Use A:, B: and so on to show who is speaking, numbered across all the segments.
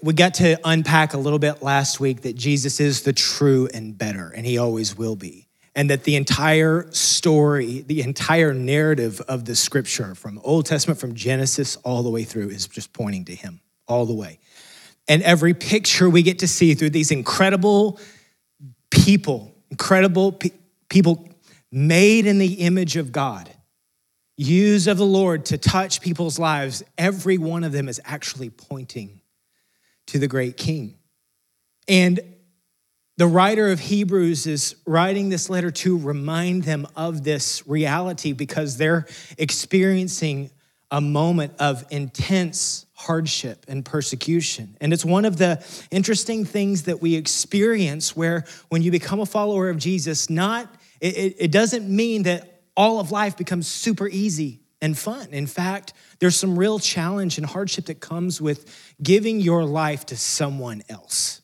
A: we got to unpack a little bit last week that Jesus is the true and better, and he always will be. And that the entire story, the entire narrative of the scripture from Old Testament, from Genesis all the way through, is just pointing to him all the way. And every picture we get to see through these incredible people, incredible pe- people made in the image of God, used of the Lord to touch people's lives, every one of them is actually pointing to the great king. And the writer of Hebrews is writing this letter to remind them of this reality because they're experiencing a moment of intense hardship and persecution. And it's one of the interesting things that we experience where when you become a follower of Jesus, not it, it doesn't mean that all of life becomes super easy and fun. In fact, there's some real challenge and hardship that comes with giving your life to someone else,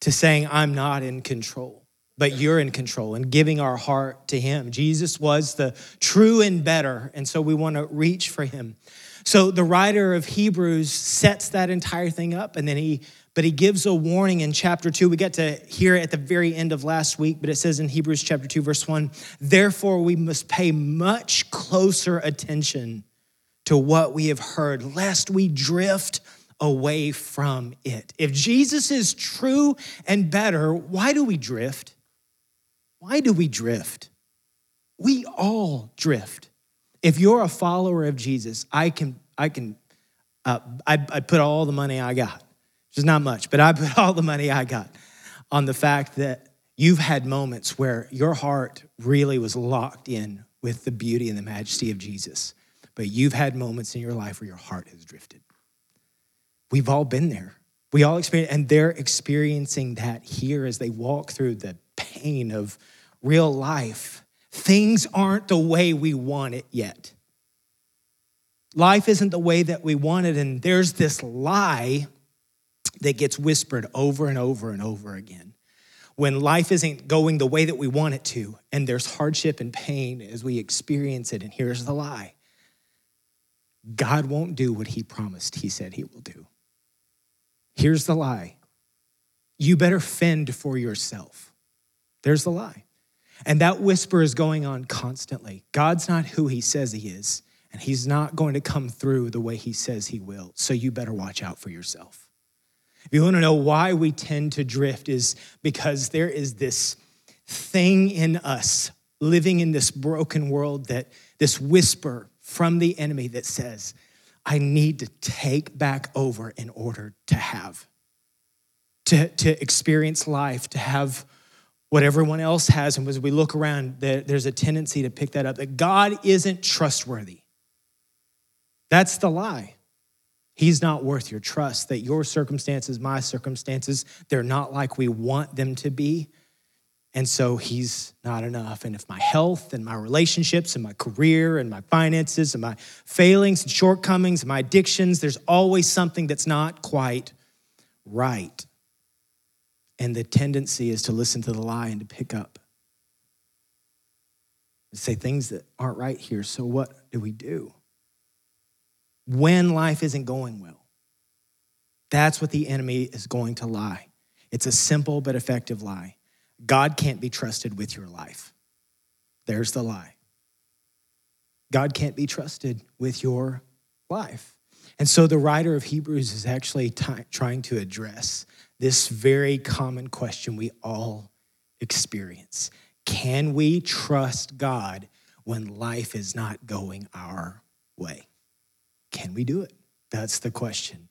A: to saying, I'm not in control but you're in control and giving our heart to him. Jesus was the true and better, and so we want to reach for him. So the writer of Hebrews sets that entire thing up and then he but he gives a warning in chapter 2. We get to hear it at the very end of last week, but it says in Hebrews chapter 2 verse 1, "Therefore we must pay much closer attention to what we have heard lest we drift away from it." If Jesus is true and better, why do we drift? Why do we drift? We all drift. If you're a follower of Jesus, I can, I can, uh, I, I put all the money I got, which is not much, but I put all the money I got on the fact that you've had moments where your heart really was locked in with the beauty and the majesty of Jesus, but you've had moments in your life where your heart has drifted. We've all been there. We all experience, and they're experiencing that here as they walk through the pain of real life. Things aren't the way we want it yet. Life isn't the way that we want it, and there's this lie that gets whispered over and over and over again. When life isn't going the way that we want it to, and there's hardship and pain as we experience it, and here's the lie God won't do what He promised He said He will do. Here's the lie you better fend for yourself. There's the lie. And that whisper is going on constantly. God's not who he says he is, and he's not going to come through the way he says he will. So you better watch out for yourself. If you want to know why we tend to drift, is because there is this thing in us living in this broken world that this whisper from the enemy that says, I need to take back over in order to have, to, to experience life, to have what everyone else has. And as we look around, there's a tendency to pick that up that God isn't trustworthy. That's the lie. He's not worth your trust, that your circumstances, my circumstances, they're not like we want them to be. And so he's not enough. And if my health and my relationships and my career and my finances and my failings and shortcomings and my addictions, there's always something that's not quite right. And the tendency is to listen to the lie and to pick up and say things that aren't right here. So, what do we do? When life isn't going well, that's what the enemy is going to lie. It's a simple but effective lie. God can't be trusted with your life. There's the lie. God can't be trusted with your life. And so the writer of Hebrews is actually t- trying to address this very common question we all experience Can we trust God when life is not going our way? Can we do it? That's the question.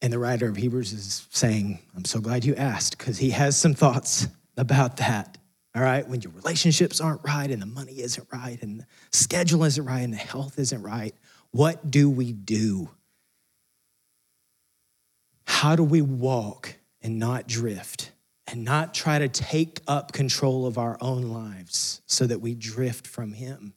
A: And the writer of Hebrews is saying, I'm so glad you asked because he has some thoughts about that. All right, when your relationships aren't right and the money isn't right and the schedule isn't right and the health isn't right, what do we do? How do we walk and not drift and not try to take up control of our own lives so that we drift from Him?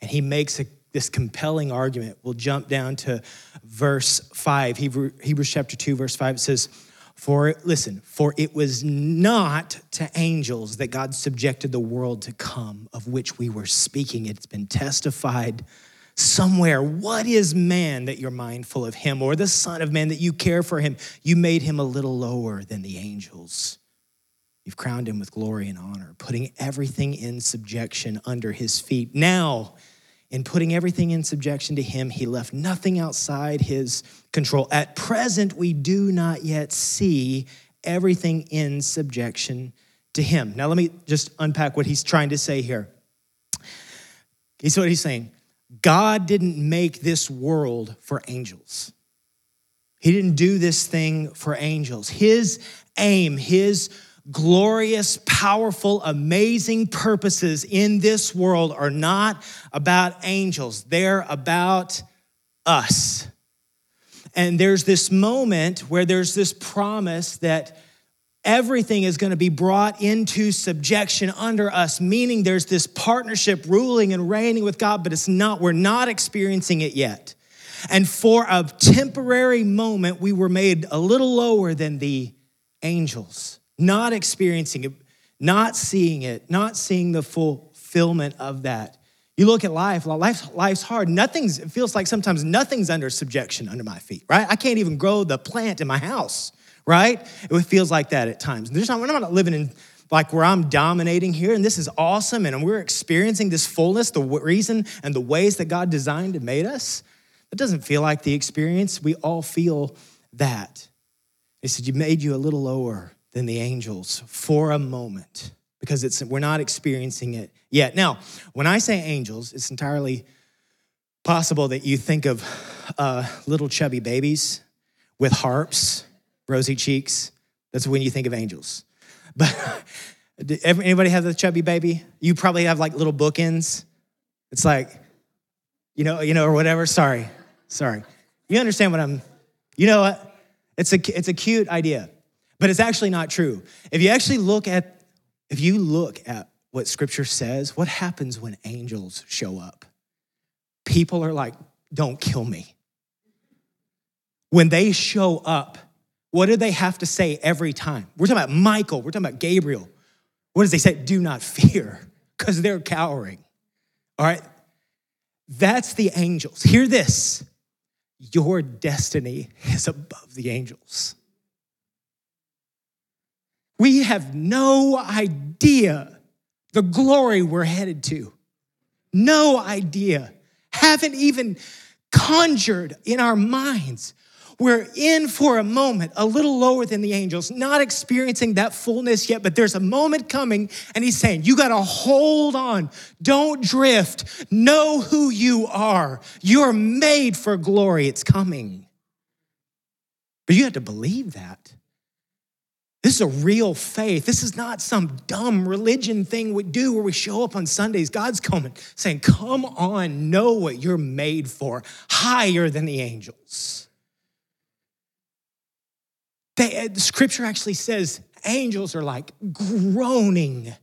A: And He makes a, this compelling argument. We'll jump down to verse 5, Hebrew, Hebrews chapter 2, verse 5. It says, for, listen, for it was not to angels that God subjected the world to come, of which we were speaking. It's been testified somewhere. What is man that you're mindful of him, or the Son of Man that you care for him? You made him a little lower than the angels. You've crowned him with glory and honor, putting everything in subjection under his feet. Now, in putting everything in subjection to him, he left nothing outside his control. At present, we do not yet see everything in subjection to him. Now, let me just unpack what he's trying to say here. He's what he's saying. God didn't make this world for angels. He didn't do this thing for angels. His aim, his glorious, powerful, amazing purposes in this world are not about angels, they're about us. And there's this moment where there's this promise that everything is going to be brought into subjection under us, meaning there's this partnership ruling and reigning with God, but it's not, we're not experiencing it yet. And for a temporary moment, we were made a little lower than the angels, not experiencing it, not seeing it, not seeing the fulfillment of that. You look at life, life life's hard. Nothing's, it feels like sometimes nothing's under subjection under my feet, right? I can't even grow the plant in my house right? It feels like that at times. There's not, we're not living in like where I'm dominating here, and this is awesome, and we're experiencing this fullness, the reason and the ways that God designed and made us. That doesn't feel like the experience. We all feel that. He said, You made you a little lower than the angels for a moment because it's, we're not experiencing it yet. Now, when I say angels, it's entirely possible that you think of uh, little chubby babies with harps rosy cheeks. That's when you think of angels. But anybody have a chubby baby? You probably have like little bookends. It's like, you know, you know, or whatever. Sorry, sorry. You understand what I'm? You know what? It's a it's a cute idea, but it's actually not true. If you actually look at if you look at what Scripture says, what happens when angels show up? People are like, "Don't kill me." When they show up, what do they have to say every time? We're talking about Michael, we're talking about Gabriel. What does they say? Do not fear, because they're cowering. All right? That's the angels. Hear this your destiny is above the angels. We have no idea the glory we're headed to. No idea. Haven't even conjured in our minds we're in for a moment, a little lower than the angels, not experiencing that fullness yet, but there's a moment coming, and he's saying, You got to hold on. Don't drift. Know who you are. You're made for glory. It's coming. But you have to believe that. This is a real faith. This is not some dumb religion thing we do where we show up on Sundays. God's coming, saying, Come on, know what you're made for, higher than the angels. They, uh, the scripture actually says angels are like groaning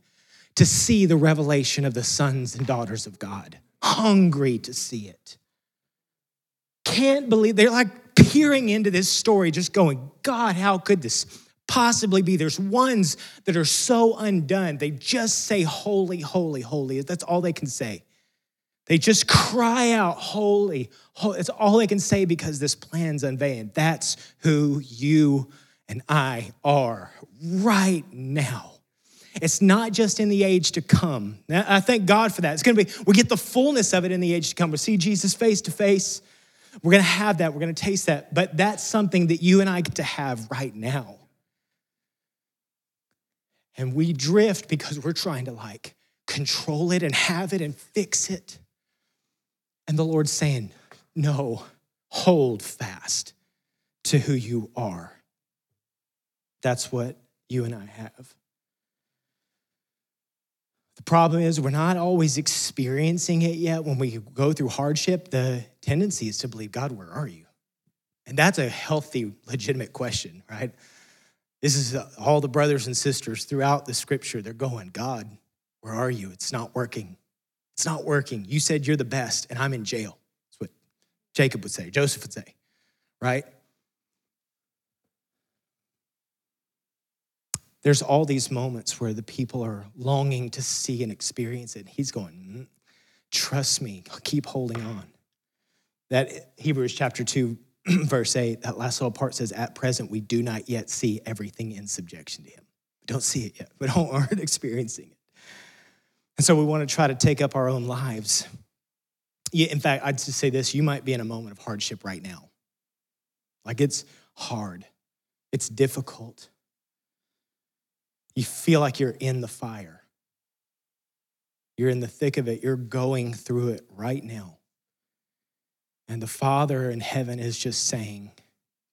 A: to see the revelation of the sons and daughters of God, hungry to see it. Can't believe they're like peering into this story, just going, God, how could this possibly be? There's ones that are so undone, they just say, Holy, holy, holy. That's all they can say. They just cry out, Holy, holy. It's all they can say because this plan's unveiling. That's who you and I are right now. It's not just in the age to come. I thank God for that. It's going to be, we get the fullness of it in the age to come. we see Jesus face to face. We're going to have that. We're going to taste that. But that's something that you and I get to have right now. And we drift because we're trying to like control it and have it and fix it. And the Lord's saying, no, hold fast to who you are. That's what you and I have. The problem is, we're not always experiencing it yet. When we go through hardship, the tendency is to believe, God, where are you? And that's a healthy, legitimate question, right? This is uh, all the brothers and sisters throughout the scripture. They're going, God, where are you? It's not working. It's not working. You said you're the best, and I'm in jail. That's what Jacob would say, Joseph would say, right? there's all these moments where the people are longing to see and experience it. He's going, mm, trust me, keep holding on. That Hebrews chapter 2, verse 8, that last little part says, At present, we do not yet see everything in subjection to him. We don't see it yet. We don't aren't experiencing it. And so we want to try to take up our own lives. In fact, I'd just say this you might be in a moment of hardship right now. Like it's hard, it's difficult. You feel like you're in the fire. You're in the thick of it. You're going through it right now. And the Father in heaven is just saying,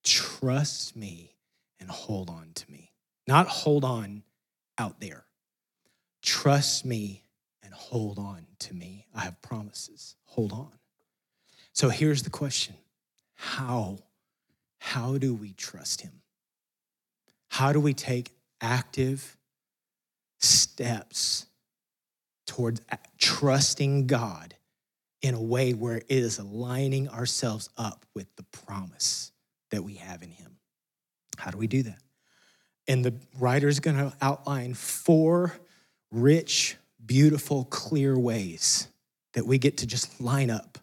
A: Trust me and hold on to me. Not hold on out there. Trust me and hold on to me. I have promises. Hold on. So here's the question How? How do we trust him? How do we take active steps towards trusting God in a way where it is aligning ourselves up with the promise that we have in Him. How do we do that? And the writer is going to outline four rich, beautiful, clear ways that we get to just line up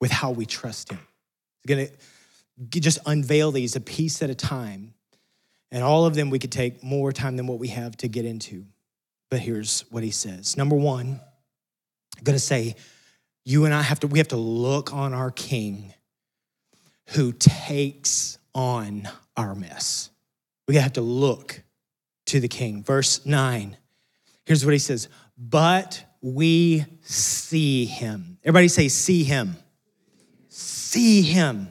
A: with how we trust Him. He's going to just unveil these a piece at a time. And all of them we could take more time than what we have to get into. But here's what he says. Number one, I'm going to say, you and I have to, we have to look on our King who takes on our mess. We have to look to the King. Verse 9, here's what he says But we see him. Everybody say, see him. See him.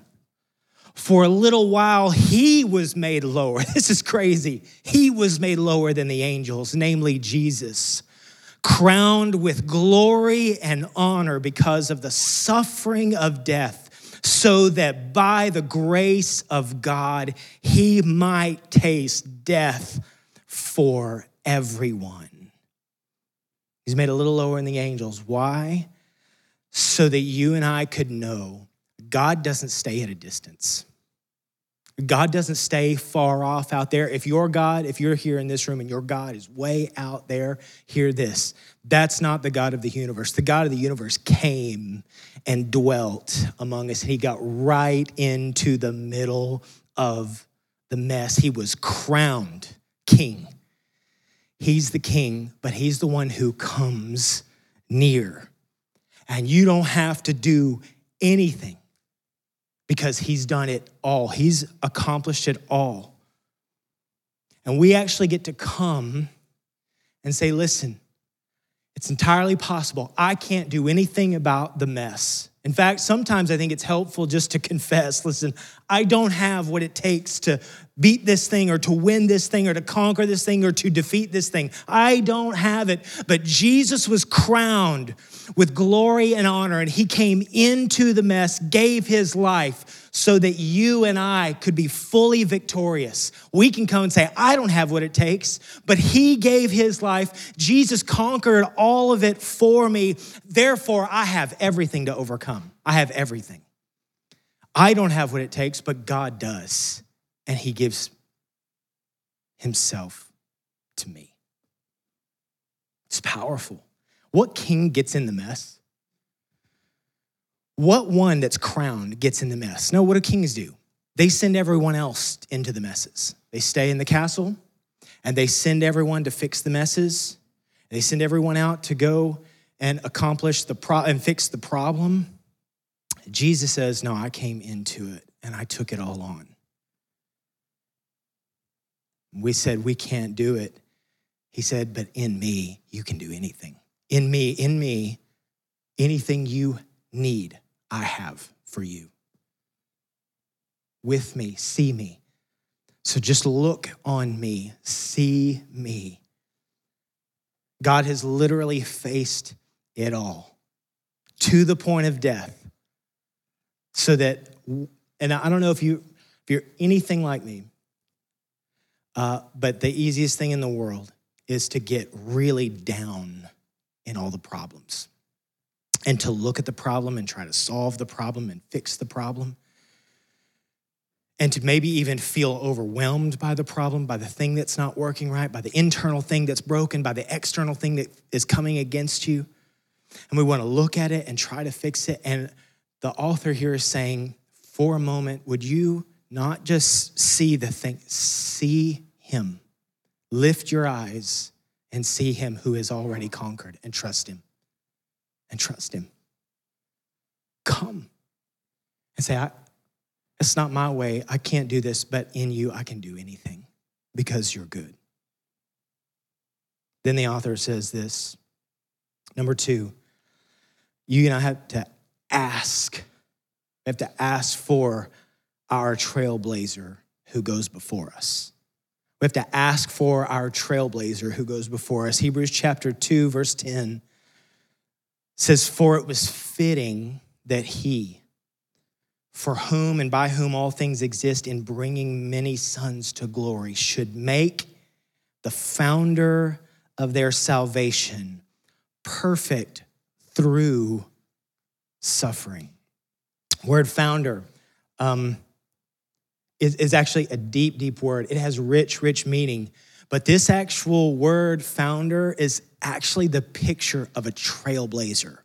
A: For a little while, he was made lower. This is crazy. He was made lower than the angels, namely Jesus crowned with glory and honor because of the suffering of death, so that by the grace of God, he might taste death for everyone. He's made a little lower than the angels. Why? So that you and I could know God doesn't stay at a distance. God doesn't stay far off out there. If your God, if you're here in this room and your God is way out there, hear this. That's not the God of the universe. The God of the universe came and dwelt among us, he got right into the middle of the mess. He was crowned king. He's the king, but he's the one who comes near. And you don't have to do anything because he's done it all, he's accomplished it all. And we actually get to come and say, listen, it's entirely possible. I can't do anything about the mess. In fact, sometimes I think it's helpful just to confess listen, I don't have what it takes to beat this thing or to win this thing or to conquer this thing or to defeat this thing. I don't have it. But Jesus was crowned with glory and honor, and he came into the mess, gave his life so that you and I could be fully victorious. We can come and say, I don't have what it takes, but he gave his life. Jesus conquered all of it for me. Therefore, I have everything to overcome. I have everything. I don't have what it takes, but God does and he gives himself to me. It's powerful. What king gets in the mess? What one that's crowned gets in the mess? No, what do kings do? They send everyone else into the messes. They stay in the castle and they send everyone to fix the messes. They send everyone out to go and accomplish the pro- and fix the problem. Jesus says, "No, I came into it and I took it all on." We said, We can't do it. He said, But in me, you can do anything. In me, in me, anything you need, I have for you. With me, see me. So just look on me, see me. God has literally faced it all to the point of death so that and i don't know if you if you're anything like me uh, but the easiest thing in the world is to get really down in all the problems and to look at the problem and try to solve the problem and fix the problem. And to maybe even feel overwhelmed by the problem, by the thing that's not working right, by the internal thing that's broken, by the external thing that is coming against you. And we want to look at it and try to fix it. And the author here is saying, for a moment, would you not just see the thing, see him. Lift your eyes and see him who has already conquered and trust him. And trust him. Come and say, I, it's not my way. I can't do this, but in you, I can do anything because you're good. Then the author says this number two, you and I have to ask. We have to ask for our trailblazer who goes before us. We have to ask for our trailblazer who goes before us. Hebrews chapter 2, verse 10 says, For it was fitting that he, for whom and by whom all things exist in bringing many sons to glory, should make the founder of their salvation perfect through suffering. Word founder. Um, is, is actually a deep, deep word. It has rich, rich meaning. But this actual word, founder, is actually the picture of a trailblazer,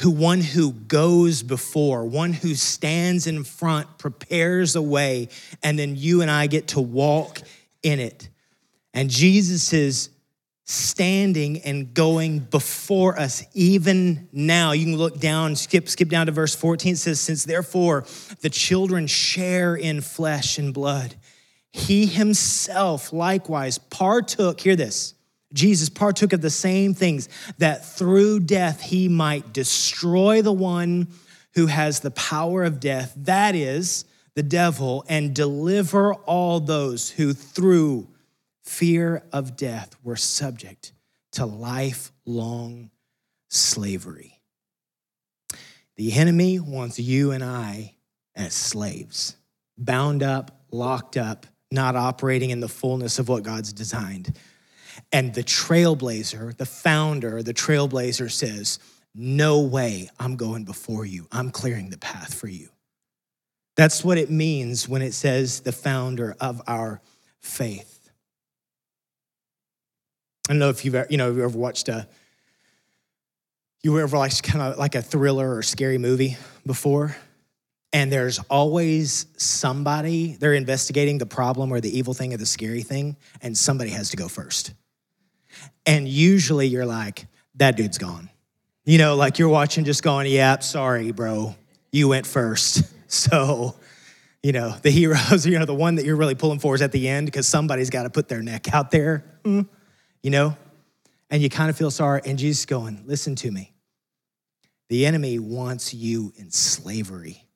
A: who one who goes before, one who stands in front, prepares a way, and then you and I get to walk in it. And Jesus is standing and going before us even now. You can look down, skip, skip down to verse 14. It says, Since therefore the children share in flesh and blood, he himself likewise partook, hear this, Jesus partook of the same things that through death he might destroy the one who has the power of death, that is, the devil, and deliver all those who through fear of death were subject to lifelong slavery. The enemy wants you and I as slaves, bound up, locked up, not operating in the fullness of what God's designed. And the trailblazer, the founder, the trailblazer says, No way, I'm going before you. I'm clearing the path for you. That's what it means when it says the founder of our faith. I don't know if you've ever, you know, you ever watched a, you ever like kind of like a thriller or scary movie before? And there's always somebody, they're investigating the problem or the evil thing or the scary thing, and somebody has to go first. And usually you're like, that dude's gone. You know, like you're watching just going, yeah, sorry, bro, you went first. So, you know, the heroes, you know, the one that you're really pulling for is at the end because somebody's got to put their neck out there. Mm you know? And you kind of feel sorry. And Jesus going, listen to me. The enemy wants you in slavery.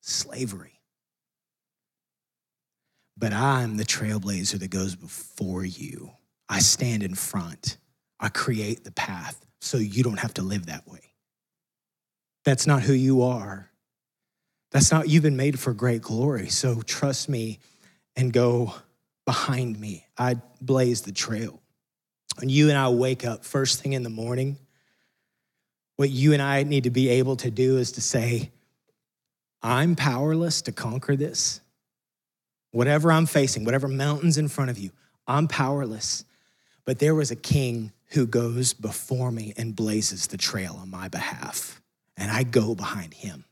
A: Slavery. But I'm the trailblazer that goes before you. I stand in front. I create the path so you don't have to live that way. That's not who you are. That's not, you've been made for great glory. So trust me and go behind me. I blaze the trail. When you and I wake up first thing in the morning, what you and I need to be able to do is to say, I'm powerless to conquer this. Whatever I'm facing, whatever mountains in front of you, I'm powerless. But there was a king who goes before me and blazes the trail on my behalf, and I go behind him.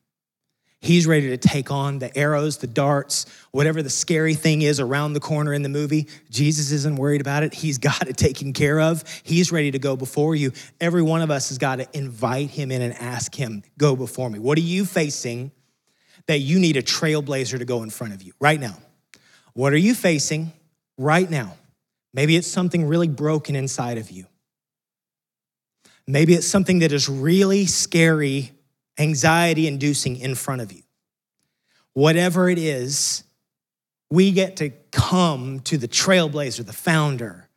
A: He's ready to take on the arrows, the darts, whatever the scary thing is around the corner in the movie. Jesus isn't worried about it. He's got it taken care of. He's ready to go before you. Every one of us has got to invite him in and ask him, Go before me. What are you facing that you need a trailblazer to go in front of you right now? What are you facing right now? Maybe it's something really broken inside of you. Maybe it's something that is really scary anxiety inducing in front of you. Whatever it is, we get to come to the trailblazer, the founder,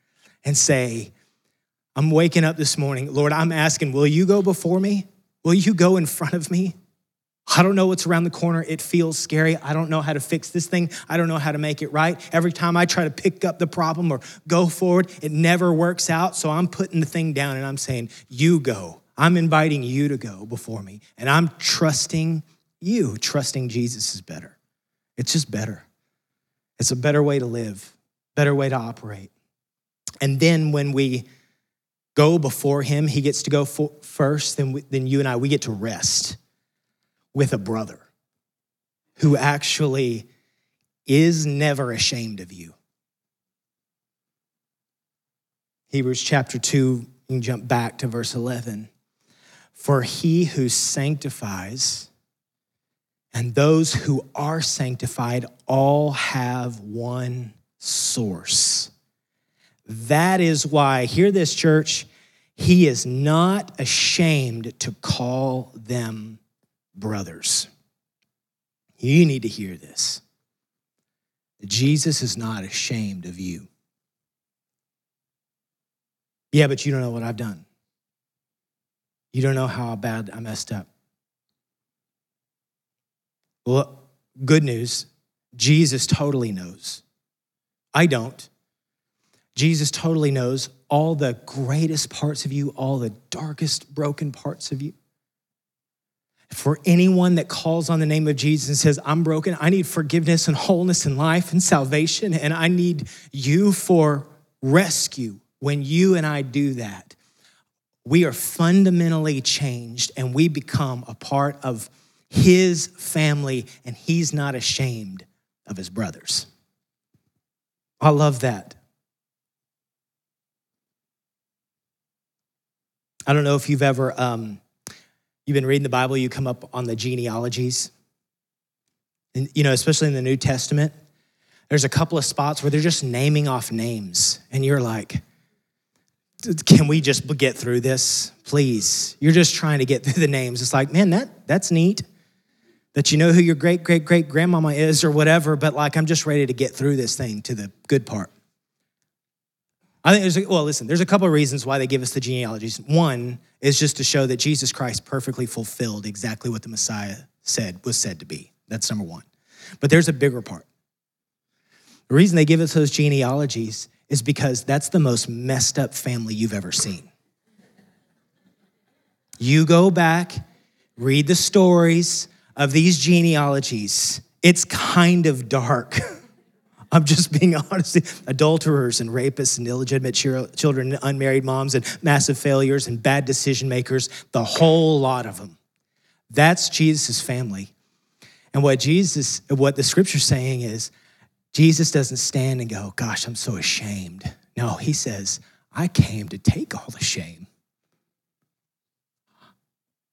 A: and say, I'm waking up this morning. Lord, I'm asking, will you go before me? Will you go in front of me? I don't know what's around the corner. It feels scary. I don't know how to fix this thing. I don't know how to make it right. Every time I try to pick up the problem or go forward, it never works out. So I'm putting the thing down and I'm saying, You go. I'm inviting you to go before me, and I'm trusting you. Trusting Jesus is better. It's just better. It's a better way to live, better way to operate. And then when we go before him, he gets to go first, then, we, then you and I, we get to rest. with a brother who actually is never ashamed of you. Hebrews chapter 2, you can jump back to verse 11. For he who sanctifies and those who are sanctified all have one source. That is why, hear this, church, he is not ashamed to call them brothers. You need to hear this. Jesus is not ashamed of you. Yeah, but you don't know what I've done. You don't know how bad I messed up. Well, good news Jesus totally knows. I don't. Jesus totally knows all the greatest parts of you, all the darkest, broken parts of you. For anyone that calls on the name of Jesus and says, I'm broken, I need forgiveness and wholeness and life and salvation, and I need you for rescue. When you and I do that, we are fundamentally changed and we become a part of his family, and he's not ashamed of his brothers. I love that. I don't know if you've ever, um, you've been reading the Bible, you come up on the genealogies. And, you know, especially in the New Testament, there's a couple of spots where they're just naming off names. And you're like, can we just get through this, please? You're just trying to get through the names. It's like, man, that, that's neat that you know who your great great great grandmama is or whatever, but like I'm just ready to get through this thing to the good part. I think there's, a, well, listen, there's a couple of reasons why they give us the genealogies. One is just to show that Jesus Christ perfectly fulfilled exactly what the Messiah said was said to be. That's number one. But there's a bigger part. The reason they give us those genealogies is because that's the most messed up family you've ever seen. You go back, read the stories, of these genealogies, it's kind of dark. I'm just being honest. Adulterers and rapists and illegitimate children, and unmarried moms and massive failures and bad decision makers, the whole lot of them. That's Jesus' family. And what Jesus, what the scripture's saying is, Jesus doesn't stand and go, Gosh, I'm so ashamed. No, he says, I came to take all the shame.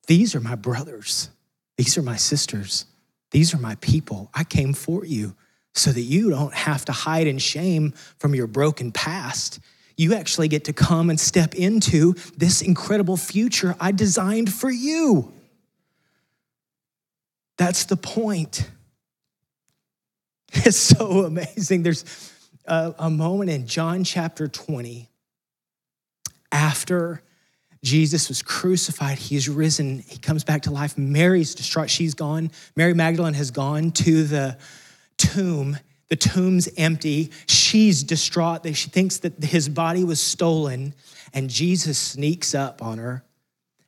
A: These are my brothers. These are my sisters. These are my people. I came for you so that you don't have to hide in shame from your broken past. You actually get to come and step into this incredible future I designed for you. That's the point. It's so amazing. There's a, a moment in John chapter 20 after Jesus was crucified. He's risen. He comes back to life. Mary's distraught. She's gone. Mary Magdalene has gone to the tomb. The tomb's empty. She's distraught that she thinks that his body was stolen. And Jesus sneaks up on her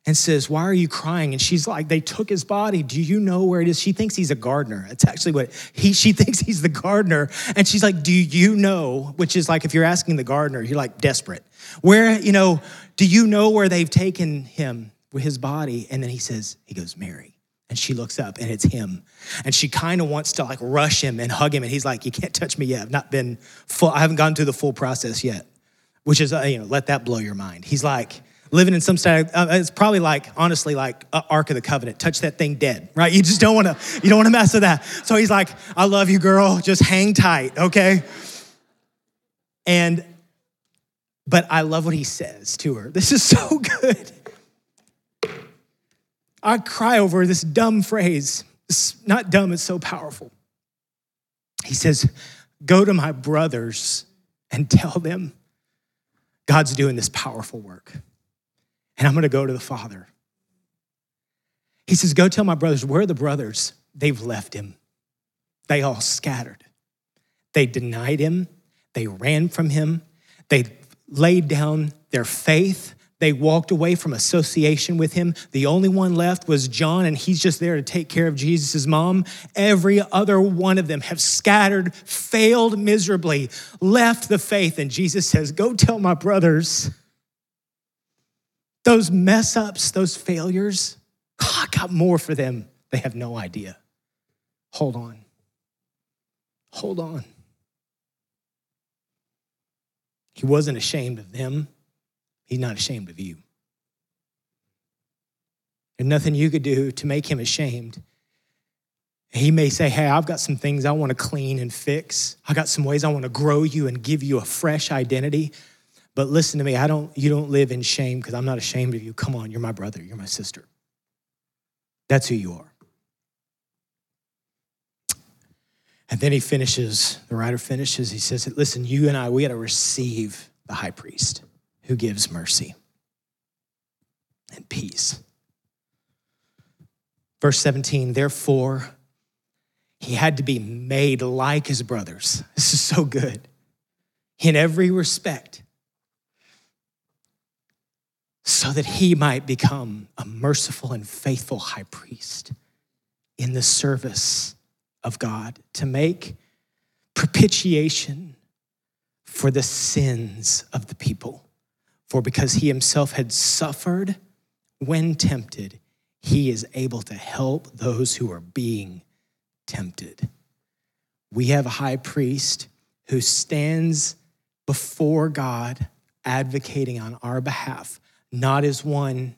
A: and says, Why are you crying? And she's like, They took his body. Do you know where it is? She thinks he's a gardener. It's actually what he, she thinks he's the gardener. And she's like, Do you know? Which is like, if you're asking the gardener, you're like desperate. Where, you know, do you know where they've taken him, with his body? And then he says, He goes, Mary. And she looks up and it's him. And she kind of wants to like rush him and hug him. And he's like, You can't touch me yet. I've not been full, I haven't gone through the full process yet, which is, uh, you know, let that blow your mind. He's like, living in some state. Uh, it's probably like, honestly, like Ark of the Covenant. Touch that thing dead, right? You just don't want to, you don't want to mess with that. So he's like, I love you, girl. Just hang tight, okay? And but I love what he says to her. This is so good. I cry over this dumb phrase. It's not dumb, it's so powerful. He says, Go to my brothers and tell them God's doing this powerful work. And I'm gonna go to the Father. He says, Go tell my brothers, where are the brothers? They've left him. They all scattered. They denied him. They ran from him. They laid down their faith. They walked away from association with him. The only one left was John, and he's just there to take care of Jesus' mom. Every other one of them have scattered, failed miserably, left the faith. And Jesus says, Go tell my brothers those mess ups, those failures, God got more for them They have no idea. Hold on. Hold on. He wasn't ashamed of them. He's not ashamed of you. There's nothing you could do to make him ashamed. He may say, Hey, I've got some things I want to clean and fix. I got some ways I want to grow you and give you a fresh identity. But listen to me, I don't, you don't live in shame because I'm not ashamed of you. Come on, you're my brother, you're my sister. That's who you are. And then he finishes, the writer finishes, he says, Listen, you and I, we got to receive the high priest who gives mercy and peace. Verse 17, therefore, he had to be made like his brothers. This is so good. In every respect, so that he might become a merciful and faithful high priest in the service of God to make propitiation for the sins of the people. For because he himself had suffered when tempted, he is able to help those who are being tempted. We have a high priest who stands before God advocating on our behalf, not as one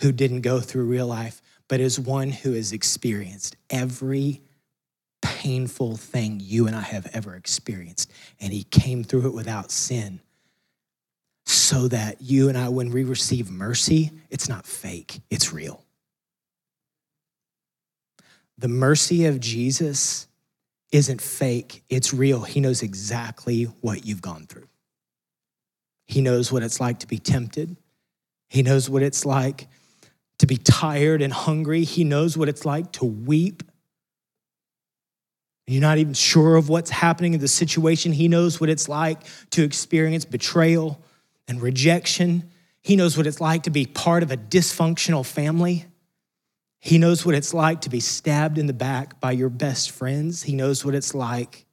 A: who didn't go through real life, but as one who has experienced every painful thing you and I have ever experienced. And he came through it without sin so that you and I, when we receive mercy, it's not fake, it's real. The mercy of Jesus isn't fake, it's real. He knows exactly what you've gone through. He knows what it's like to be tempted. He knows what it's like to be tired and hungry. He knows what it's like to weep. You're not even sure of what's happening in the situation. He knows what it's like to experience betrayal and rejection. He knows what it's like to be part of a dysfunctional family. He knows what it's like to be stabbed in the back by your best friends. He knows what it's like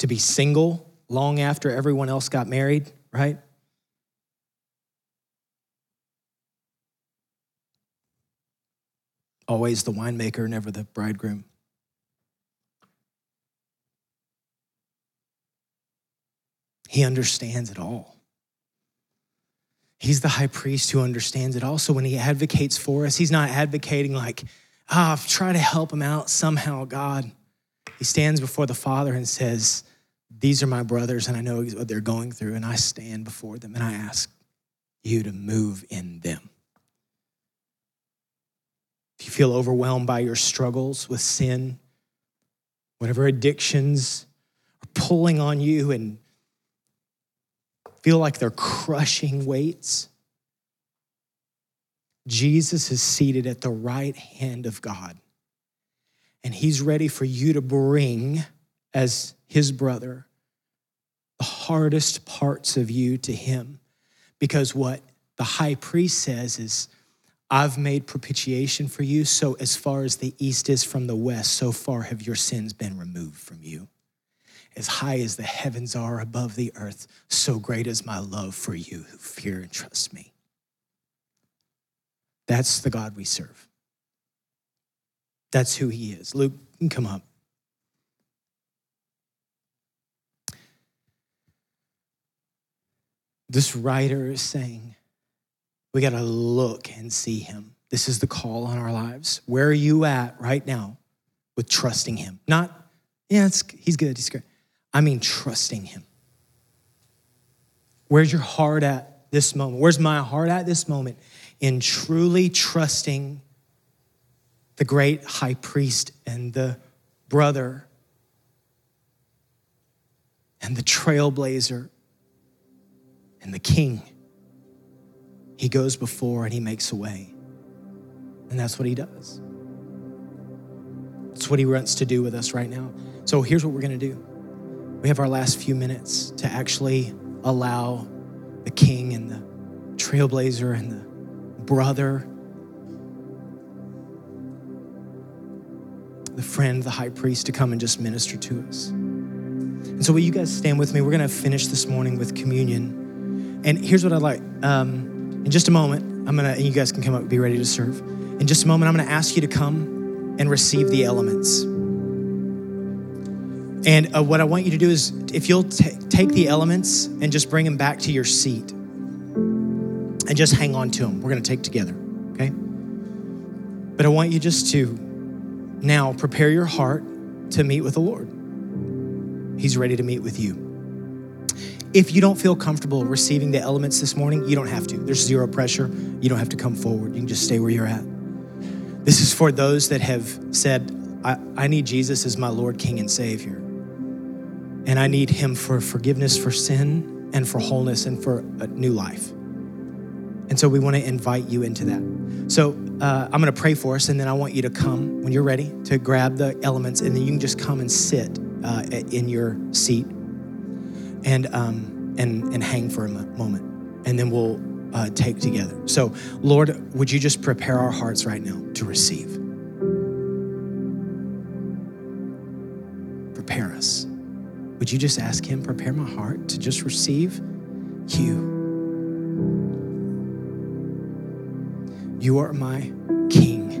A: to be single long after everyone else got married, right? Always the winemaker, never the bridegroom. He understands it all. He's the high priest who understands it. Also, when he advocates for us, he's not advocating like, ah, oh, try to help him out somehow, God. He stands before the Father and says, These are my brothers, and I know what they're going through, and I stand before them and I ask you to move in them. You feel overwhelmed by your struggles with sin, whatever addictions are pulling on you and feel like they're crushing weights. Jesus is seated at the right hand of God, and he's ready for you to bring, as his brother, the hardest parts of you to him. Because what the high priest says is, I've made propitiation for you, so as far as the east is from the west, so far have your sins been removed from you as high as the heavens are above the earth, so great is my love for you who fear and trust me. That's the God we serve. That's who he is. Luke, come up. This writer is saying, we got to look and see him. This is the call on our lives. Where are you at right now with trusting him? Not, yeah, he's good, he's great. I mean trusting Him. Where's your heart at this moment? Where's my heart at this moment in truly trusting the great high priest and the brother and the trailblazer and the king? He goes before and he makes a way. And that's what he does. That's what he wants to do with us right now. So here's what we're going to do we have our last few minutes to actually allow the king and the trailblazer and the brother, the friend, the high priest to come and just minister to us. And so, will you guys stand with me? We're going to finish this morning with communion. And here's what I'd like. Um, in just a moment, I'm to, and you guys can come up and be ready to serve. In just a moment, I'm to ask you to come and receive the elements. And uh, what I want you to do is, if you'll t- take the elements and just bring them back to your seat and just hang on to them, we're to take together, okay? But I want you just to now prepare your heart to meet with the Lord. He's ready to meet with you. If you don't feel comfortable receiving the elements this morning, you don't have to. There's zero pressure. You don't have to come forward. You can just stay where you're at. This is for those that have said, I, I need Jesus as my Lord, King, and Savior. And I need Him for forgiveness for sin and for wholeness and for a new life. And so we want to invite you into that. So uh, I'm going to pray for us, and then I want you to come when you're ready to grab the elements, and then you can just come and sit uh, in your seat and, um, and, and hang for a moment. And then we'll uh, take together. So, Lord, would you just prepare our hearts right now to receive? Prepare us. Would you just ask Him, prepare my heart to just receive you? You are my King.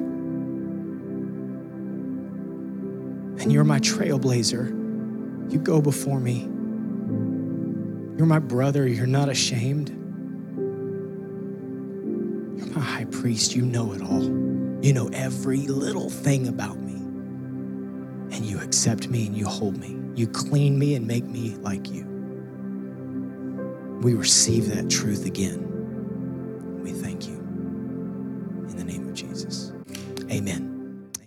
A: And you're my trailblazer. You go before me. You're my brother. You're not ashamed. You're my high priest. You know it all. You know every little thing about me. And you accept me and you hold me. You clean me and make me like you. We receive that truth again. We thank you. In the name of Jesus. Amen.